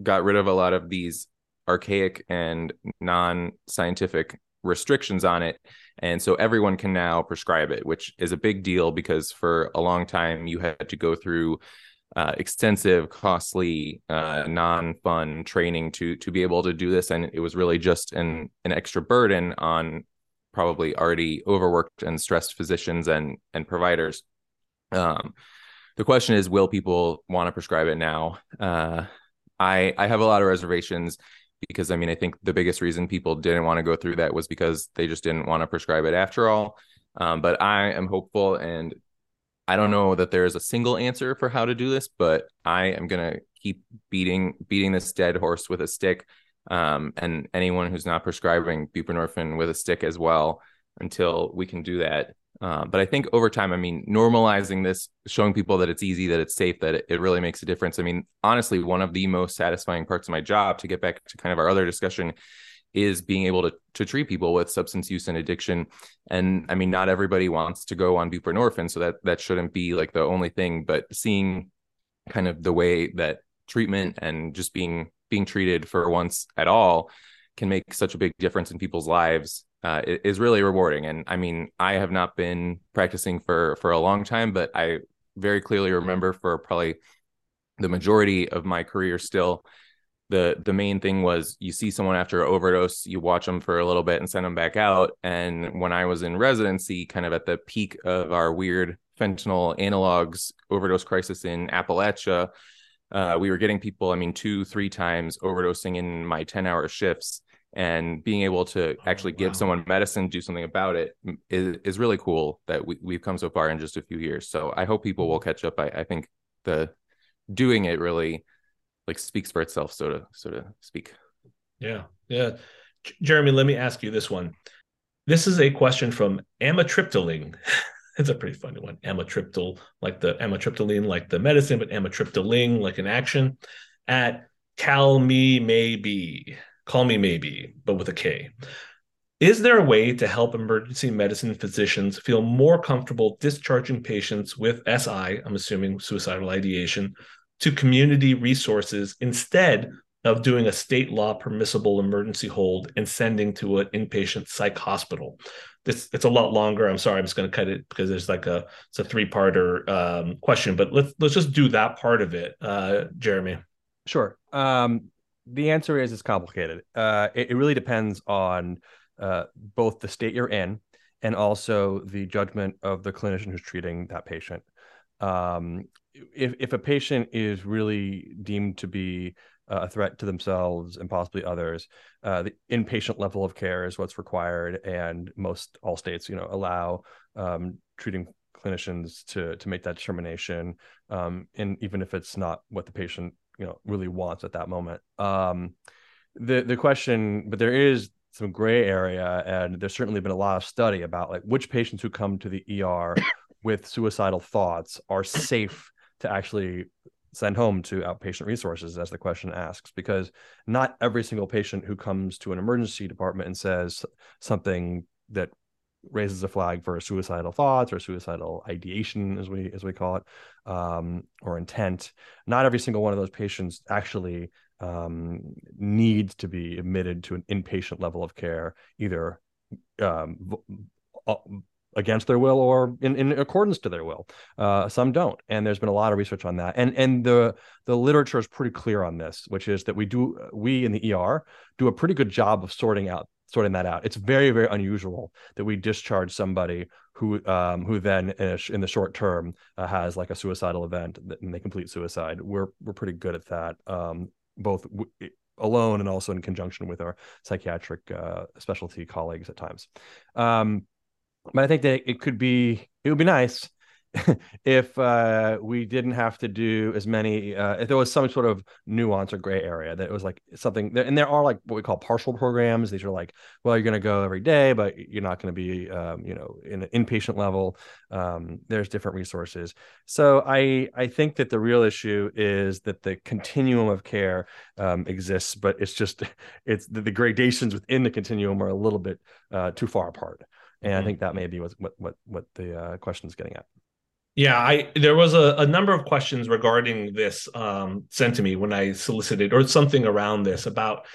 got rid of a lot of these archaic and non-scientific restrictions on it and so everyone can now prescribe it which is a big deal because for a long time you had to go through uh, extensive costly uh, non-fun training to to be able to do this. And it was really just an an extra burden on probably already overworked and stressed physicians and and providers. Um, the question is will people want to prescribe it now? Uh, i i have a lot of reservations because I mean, I think the biggest reason people didn't want to go through that was because they just didn't want to prescribe it after all. Um, but I am hopeful, and I don't know that there is a single answer for how to do this, but I am gonna keep beating beating this dead horse with a stick. Um, and anyone who's not prescribing buprenorphine with a stick as well until we can do that. Uh, but I think over time, I mean, normalizing this, showing people that it's easy, that it's safe, that it, it, really makes a difference. I mean, honestly, one of the most satisfying parts of my job, to get back to kind of our other discussion, is being able to to treat people with substance use and addiction. And I mean, not everybody wants to go on buprenorphine, so that that shouldn't be like the only thing. But seeing kind of the way that treatment and just being being treated for once at all can make such a big difference in people's lives uh, is really rewarding. And I mean, I have not been practicing for for a long time, but I very clearly remember for probably the majority of my career still the the main thing was you see someone after an overdose you watch them for a little bit and send them back out. And when i was in residency kind of at the peak of our weird fentanyl analogs overdose crisis in appalachia uh, we were getting people i mean two three times overdosing in my 10 hour shifts. And being able to oh, actually give someone medicine do something about it is, is really cool that we, we've come so far in just a few years. So i hope people will mm-hmm. catch up. I, I think the doing it really like speaks for itself so to so to speak. Yeah yeah. J- jeremy let me ask you this one. This is a question from amitriptyline. It's a pretty funny one. Amitriptyl like the amitriptyline like the medicine but amitriptyline like an action at cal me maybe Call me maybe, but with a K. Is there a way to help emergency medicine physicians feel more comfortable discharging patients with SI, I'm assuming suicidal ideation, to community resources instead of doing a state law permissible emergency hold and sending to an inpatient psych hospital? This it's a lot longer. I'm sorry, I'm just going to cut it because there's like a it's a three parter um, question, but let's let's just do that part of it, uh, Jeremy. Sure. Um, the answer is it's complicated. Uh, it, it, really depends on uh, both the state you're in and also the judgment of the clinician who's treating that patient. Um, if if a patient is really deemed to be a threat to themselves and possibly others, uh, the inpatient level of care is what's required, and most all states, you know, allow um, treating clinicians to to make that determination, um, and even if it's not what the patient you know really wants at that moment. Um, the the question, but there is some gray area, and there's certainly been a lot of study about like which patients who come to the ER with suicidal thoughts are safe to actually send home to outpatient resources as the question asks because not every single patient who comes to an emergency department and says something that raises a flag for suicidal thoughts or suicidal ideation as we as we call it um, or intent not every single one of those patients actually um, needs to be admitted to an inpatient level of care either um, uh, against their will or in, in accordance to their will uh, some don't and there's been a lot of research on that and and the the literature is pretty clear on this which is that we do we in the er do a pretty good job of sorting out sorting that out. It's very, very unusual that we discharge somebody who um, who then in, a, in, the short term uh, has like a suicidal event and they complete suicide. We're we're pretty good at that, um, both w- alone and also in conjunction with our psychiatric uh, specialty colleagues at times. Um, but I think that it could be it would be nice if uh, we didn't have to do as many, uh, if there was some sort of nuance or gray area that it was like something, and there are like what we call partial programs. These are like, well, you're going to go every day, but you're not going to be, um, you know, in an inpatient level. Um, there's different resources. So I I think that the real issue is that the continuum of care um, exists, but it's just it's the, the, gradations within the continuum are a little bit uh, too far apart. And mm-hmm. I think that may be what what what, the uh, question is getting at. Yeah, I there was a, a number of questions regarding this um, sent to me when I solicited or something around this about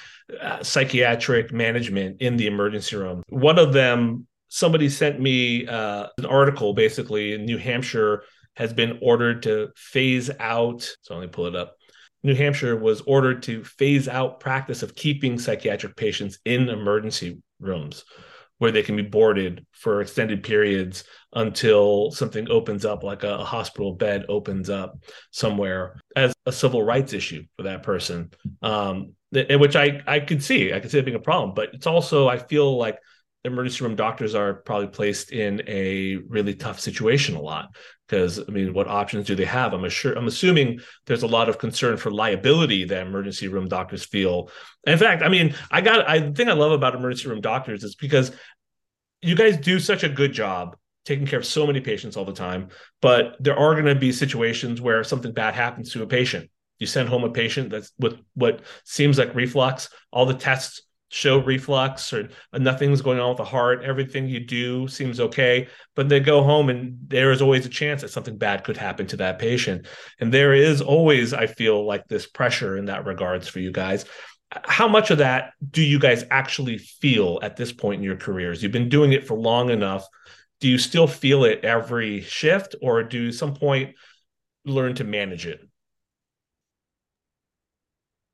uh, psychiatric management in the emergency room. One of them, somebody sent me uh, an article basically in New Hampshire has been ordered to phase out. So let me pull it up. New Hampshire was ordered to phase out practice of keeping psychiatric patients in emergency rooms where they can be boarded for extended periods until something opens up, like a, a, hospital bed opens up somewhere, as a civil rights issue for that person. Um, which I I could see, I could see it being a problem, but it's also I feel like emergency room doctors are probably placed in a really tough situation a lot because I mean, what options do they have? I'm sure I'm assuming there's a lot of concern for liability that emergency room doctors feel. In fact, I mean, I got I think I love about emergency room doctors is because you guys do such a good job taking care of so many patients all the time, but there are going to be situations where something bad happens to a patient. You send home a patient that's with what seems like reflux, all the tests show reflux or nothing's going on with the heart. Everything you do seems okay but they go home and there is always a chance that something bad could happen to that patient. And there is always i feel like this pressure in that regards for you guys. How much of that do you guys actually feel at this point in your careers? You've been doing it for long enough. Do you still feel it every shift or do some point learn to manage it?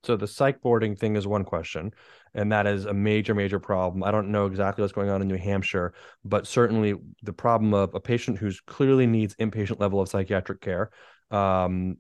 So the psych boarding thing is one question and that is a major major problem. I don't know exactly what's going on in new hampshire but certainly the problem of a patient who's clearly needs inpatient level of psychiatric care um,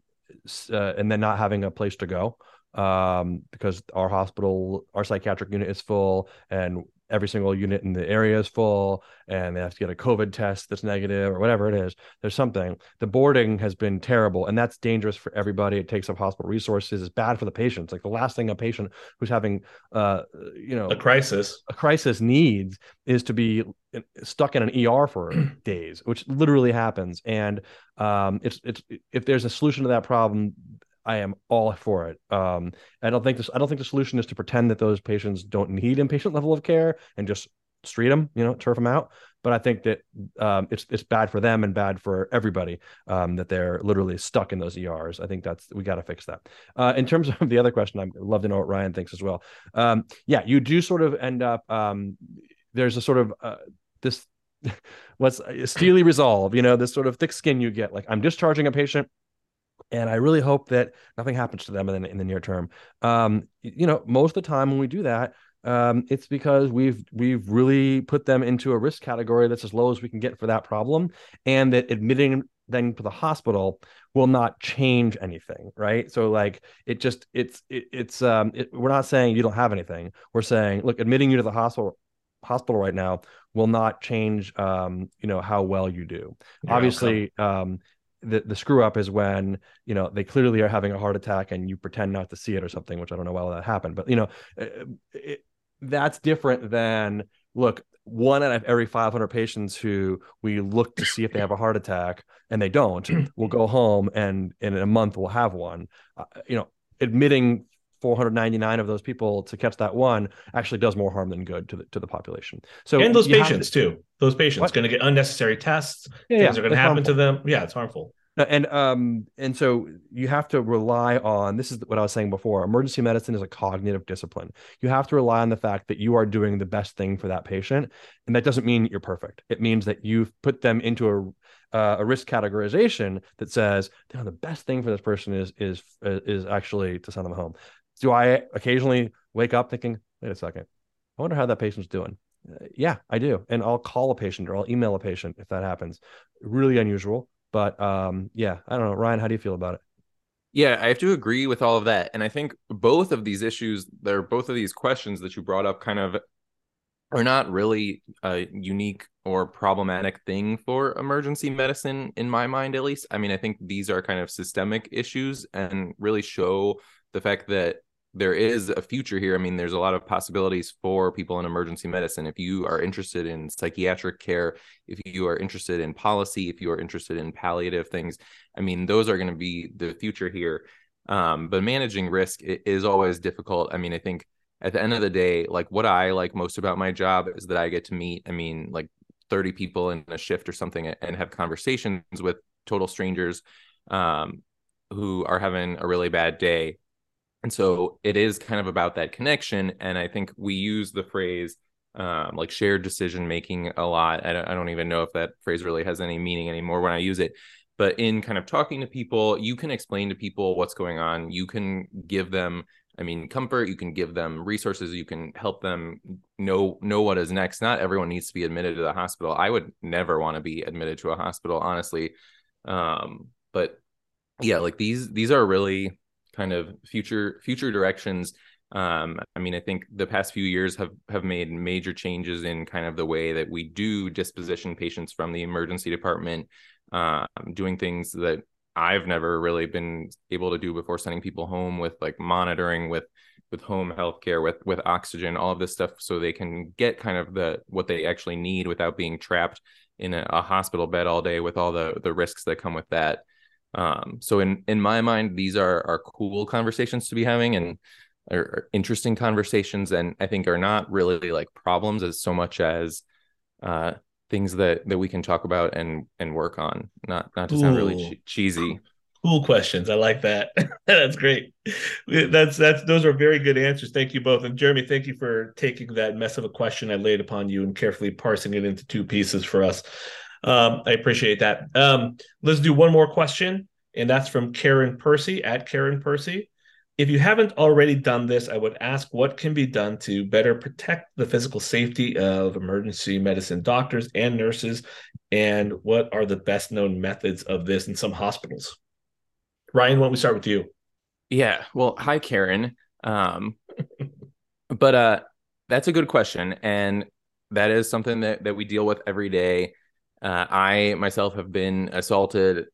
uh, and then not having a place to go um, because our hospital our psychiatric unit is full and every single unit in the area is full and they have to get a COVID test that's negative or whatever it is. There's something. The boarding has been terrible and that's dangerous for everybody. It takes up hospital resources. It's bad for the patients. Like the last thing a patient who's having, uh, you know, a crisis, a crisis needs is to be stuck in an ER for days, which literally happens. And um, it's it's if there's a solution to that problem, I am all for it. Um, I don't think this. I don't think the solution is to pretend that those patients don't need inpatient level of care and just street them, you know, turf them out. But I think that um, it's it's bad for them and bad for everybody um, that they're literally stuck in those ERs. I think that's we got to fix that. Uh, in terms of the other question, I'd love to know what Ryan thinks as well. Um, yeah, you do sort of end up. Um, there's a sort of uh, this what's steely resolve, you know, this sort of thick skin you get. Like I'm discharging a patient and I really hope that nothing happens to them in the, in the near term. Um, you know, most of the time when we do that, um, it's because we've we've really put them into a risk category that's as low as we can get for that problem, and that admitting them to the hospital will not change anything, right? So like it just it's it, it's um it, we're not saying you don't have anything. We're saying look, admitting you to the hospital hospital right now will not change um you know how well you do. Yeah, Obviously, um the, the screw up is when you know they clearly are having a heart attack and you pretend not to see it or something which i don't know why that happened but you know it, it, that's different than look one out of every 500 patients who we look to see if they have a heart attack and they don't will go home and in a month we'll have one. Uh, you know admitting 499 of those people to catch that one actually does more harm than good to the to the population. So and those patients to, too. Those patients going to get unnecessary tests. Yeah, things yeah, are going to happen harmful. to them. Yeah, it's harmful. And um and so you have to rely on this is what I was saying before. Emergency medicine is a cognitive discipline. You have to rely on the fact that you are doing the best thing for that patient, and that doesn't mean you're perfect. It means that you've put them into a uh, a risk categorization that says you know, the best thing for this person is is is actually to send them home do I occasionally wake up thinking, wait a second, I wonder how that patient's doing? Uh, yeah, I do. And I'll call a patient or I'll email a patient if that happens. Really unusual. But um, yeah, I don't know. Ryan, how do you feel about it? Yeah, I have to agree with all of that. And I think both of these issues, they're both of these questions that you brought up kind of are not really a unique or problematic thing for emergency medicine in my mind at least. I mean, I think these are kind of systemic issues and really show the fact that there is a future here. I mean, there's a lot of possibilities for people in emergency medicine. If you are interested in psychiatric care, if you are interested in policy, if you are interested in palliative things, I mean, those are going to be the future here. Um, but managing risk is always difficult. I mean, I think at the end of the day, like what I like most about my job is that I get to meet, I mean, like 30 people in a shift or something and have conversations with total strangers um, who are having a really bad day. And so it is kind of about that connection. And I think we use the phrase um, like shared decision making a lot. I don't, I don't even know if that phrase really has any meaning anymore when I use it. But in kind of talking to people, you can explain to people what's going on. You can give them, I mean, comfort. You can give them resources. You can help them know know what is next. Not everyone needs to be admitted to the hospital. I would never want to be admitted to a hospital, honestly. Um, but yeah, like these these are really kind of future future directions um, I mean, I think the past few years have have made major changes in kind of the way that we do disposition patients from the emergency department, uh, doing things that I've never really been able to do before, sending people home with like monitoring, with with home healthcare, with with oxygen, all of this stuff, so they can get kind of the what they actually need without being trapped in a, a hospital bed all day with all the the risks that come with that. Um, so in in my mind, these are are cool conversations to be having, and are interesting conversations and I think are not really like problems as so much as uh, things that that we can talk about and and work on. Not not to sound really che- cheesy. Cool questions. I like that. that's great. That's that's those are very good answers. Thank you both. And Jeremy, thank you for taking that mess of a question I laid upon you and carefully parsing it into two pieces for us. Um, I appreciate that. Um, let's do one more question, and that's from Karen Percy at Karen Percy. If you haven't already done this, I would ask what can be done to better protect the physical safety of emergency medicine doctors and nurses, and what are the best known methods of this in some hospitals? Ryan, why don't we start with you? Yeah. Well, hi, Karen. Um, but uh, that's a good question, and that is something that that we deal with every day. Uh, I myself have been assaulted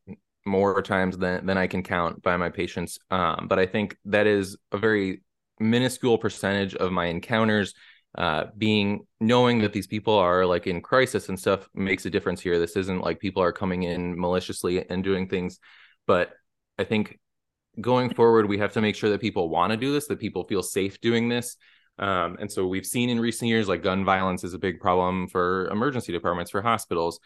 more times than than I can count by my patients. Um, but I think that is a very minuscule percentage of my encounters. Uh, being knowing that these people are like in crisis and stuff makes a difference here. This isn't like people are coming in maliciously and doing things, but I think going forward we have to make sure that people want to do this, that people feel safe doing this. Um, and so we've seen in recent years like gun violence is a big problem for emergency departments for hospitals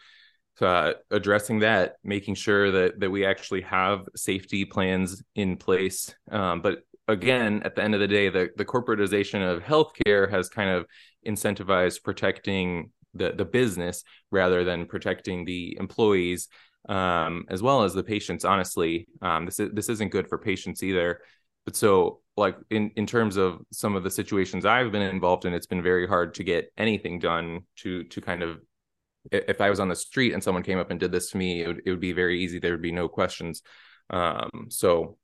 uh, addressing that, making sure that that we actually have safety plans in place. Um, but again, at the end of the day, the the corporatization of healthcare has kind of incentivized protecting the the business rather than protecting the employees um, as well as the patients. Honestly, um, this is, this isn't good for patients either. But so, like in in terms of some of the situations I've been involved in, it's been very hard to get anything done to to kind of if I was on the street and someone came up and did this to me, it would, it would be very easy. There would be no questions. Um, so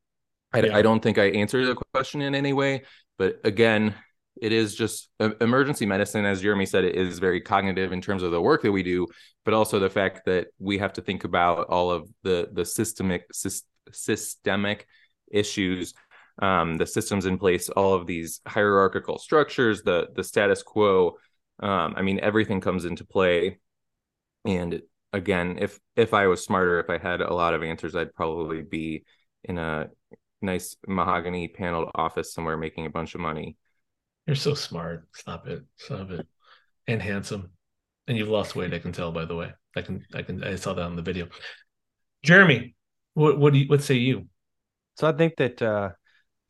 I, yeah. I, don't think I answered the question in any way. But again, it is just emergency medicine, as Jeremy said, it is very cognitive in terms of the work that we do, but also the fact that we have to think about all of the the systemic systemic issues, um, the systems in place, all of these hierarchical structures, the the status quo. Um, I mean, everything comes into play and again, if if I was smarter, if I had a lot of answers, I'd probably be in a nice mahogany paneled office somewhere making a bunch of money. You're so smart. Stop it. Stop it. And handsome. And you've lost weight, I can tell by the way. I can I can I saw that on the video. Jeremy, what what do you what say you? So I think that uh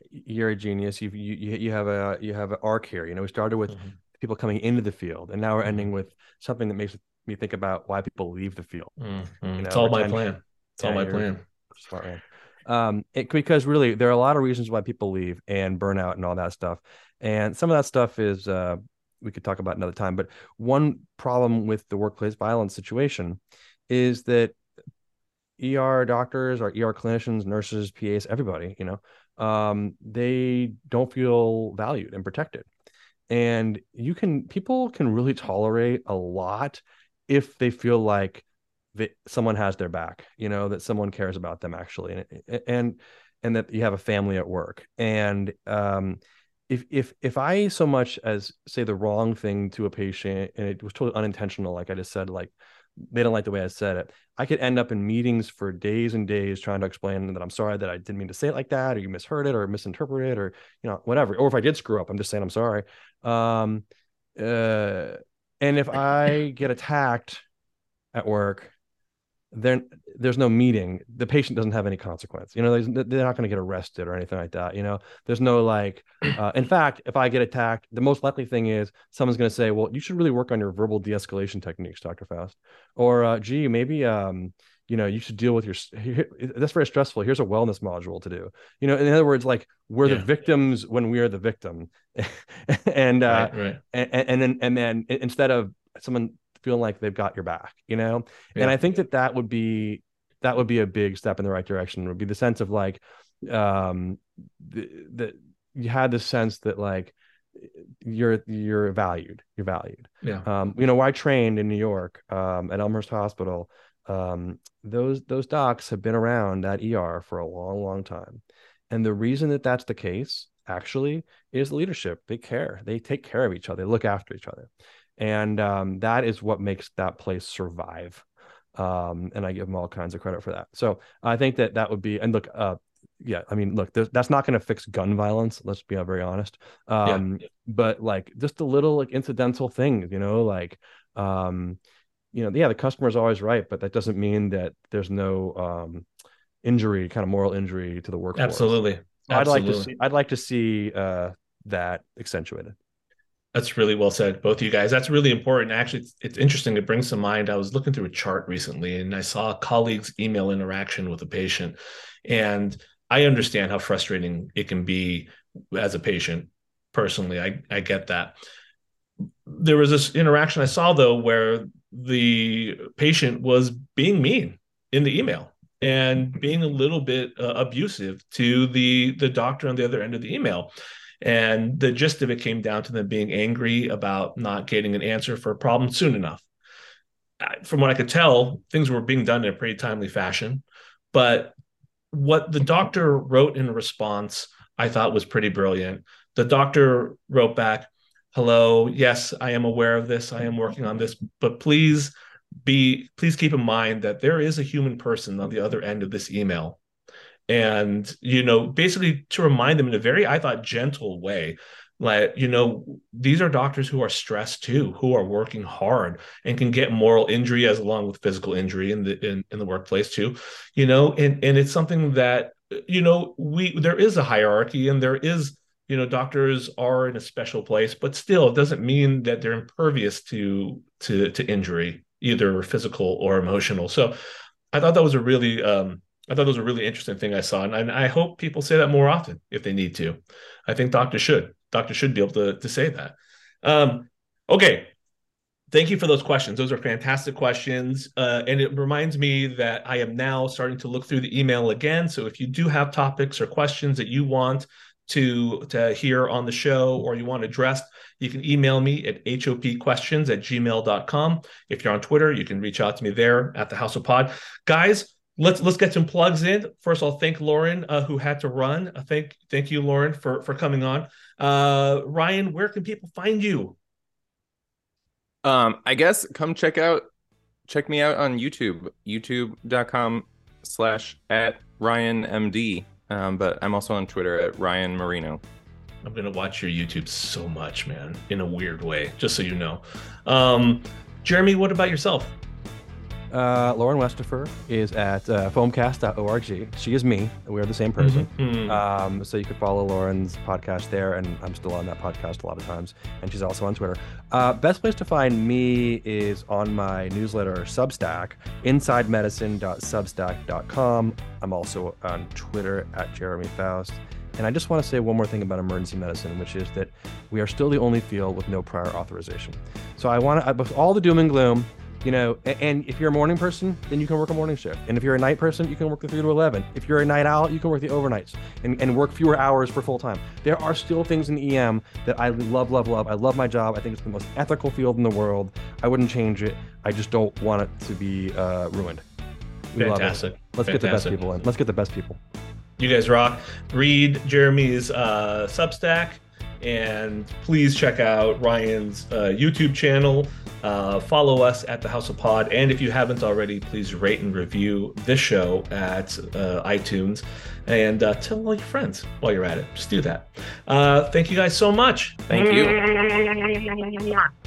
you're a genius. You've, you you have a you have an arc here. You know, we started with mm-hmm. people coming into the field, and now we're ending mm-hmm. with something that makes me think about why people leave the field. Mm-hmm. You know, it's all my plan. It's all my plan. Smart man. Um, it, because really there are a lot of reasons why people leave and burnout and all that stuff. And some of that stuff is uh, we could talk about another time. But one problem with the workplace violence situation is that ER doctors or ER clinicians, nurses, PAs, everybody, you know, um, they don't feel valued and protected. And you can people can really tolerate a lot if they feel like that someone has their back, you know, that someone cares about them actually, and and and that you have a family at work. And um, if if if I so much as say the wrong thing to a patient and it was totally unintentional, like I just said, like they don't like the way I said it, I could end up in meetings for days and days trying to explain that I'm sorry that I didn't mean to say it like that, or you misheard it, or misinterpreted it, or you know whatever. Or if I did screw up, I'm just saying I'm sorry. Um, uh, and if I get attacked at work, there's no meeting. The patient doesn't have any consequence. You know they're not going to get arrested or anything like that you know? There's no like uh, in fact if i get attacked the most likely thing is someone's going to say well you should really work on your verbal de-escalation techniques dr faust or uh, gee maybe um you know you should deal with your that's very stressful. Here's a wellness module to do. You know in other words like we're yeah. the victims when we are the victim. And uh right, right. And, and then and then instead of someone feeling like they've got your back you know? Yeah. and i think that that would be that would be a big step in the right direction. Would be the sense of like um that you had the sense that like you're you're valued you're valued. Yeah. Um you know i trained in new york um at elmhurst hospital um those those docs have been around that er for a long long time. And the reason that that's the case actually is leadership. They care. They take care of each other. They look after each other and um, that is what makes that place survive. Um, and i give them all kinds of credit for that. So i think that that would be and look uh, yeah i mean look that's not going to fix gun violence let's be very honest. Um, yeah. but like just a little like incidental thing you know like um, you know yeah the customer is always right but that doesn't mean that there's no um, injury kind of moral injury to the workforce. Absolutely. I'd like to see I'd like to see uh, that accentuated. That's really well said, both of you guys. That's really important. Actually, it's, it's interesting. It brings to mind. I was looking through a chart recently, and I saw a colleague's email interaction with a patient, and I understand how frustrating it can be as a patient. Personally, I I get that. There was this interaction I saw though where the patient was being mean in the email and being a little bit uh, abusive to the the doctor on the other end of the email and the gist of it came down to them being angry about not getting an answer for a problem soon enough. From what I could tell, things were being done in a pretty timely fashion. But what the doctor wrote in response, I thought was pretty brilliant. The doctor wrote back, Hello, yes, I am aware of this. I am working on this, but please be please keep in mind that there is a human person on the other end of this email and you know basically to remind them in a very i thought gentle way like you know these are doctors who are stressed too who are working hard and can get moral injury as along with physical injury in the in, in the workplace too you know and and it's something that you know we there is a hierarchy and there is you know doctors are in a special place but still it doesn't mean that they're impervious to to to injury either physical or emotional. So i thought that was a really um I thought that was a really interesting thing I saw, and I, hope people say that more often if they need to. I think doctors should. Doctors should be able to to say that. Um, okay, thank you for those questions. Those are fantastic questions, uh, and it reminds me that I am now starting to look through the email again. So if you do have topics or questions that you want to to hear on the show or you want addressed, you can email me at hopquestions at gmail.com. If you're on Twitter, you can reach out to me there at the House of Pod. Guys, let's let's get some plugs in. First, I'll thank Lauren uh, who had to run. Uh, thank thank you, Lauren, for for coming on. Uh, Ryan, where can people find you? Um, I guess come check out check me out on YouTube, youtube.com slash at Ryan MD. Um, but I'm also on Twitter at Ryan Marino. I'm gonna watch your YouTube so much, man, in a weird way, just so you know. Um, Jeremy, what about yourself? Uh, Lauren Westafer is at uh, foamcast.org. She is me. We are the same person. Mm-hmm. Um, so you could follow Lauren's podcast there, and I'm still on that podcast a lot of times. And she's also on Twitter. Uh, best place to find me is on my newsletter Substack, insidemedicine.substack.com. I'm also on Twitter at Jeremy Faust. And I just want to say one more thing about emergency medicine, which is that we are still the only field with no prior authorization. So I want to, with all the doom and gloom, you know and if you're a morning person then you can work a morning shift. And if you're a night person you can work the 3 to 11 if you're a night owl you can work the overnights and, and work fewer hours for full time. There are still things in em that i love love love. I love my job. I think it's the most ethical field in the world. I wouldn't change it. I just don't want it to be uh, ruined. We Fantastic. let's Fantastic. get the best people in. Let's get the best people. You guys rock. Read jeremy's uh, substack and please check out Ryan's uh, YouTube channel. Uh, follow us at the House of Pod. And if you haven't already, please rate and review this show at uh, iTunes and uh, tell all your friends while you're at it. Just do that. Uh, thank you guys so much. Thank you.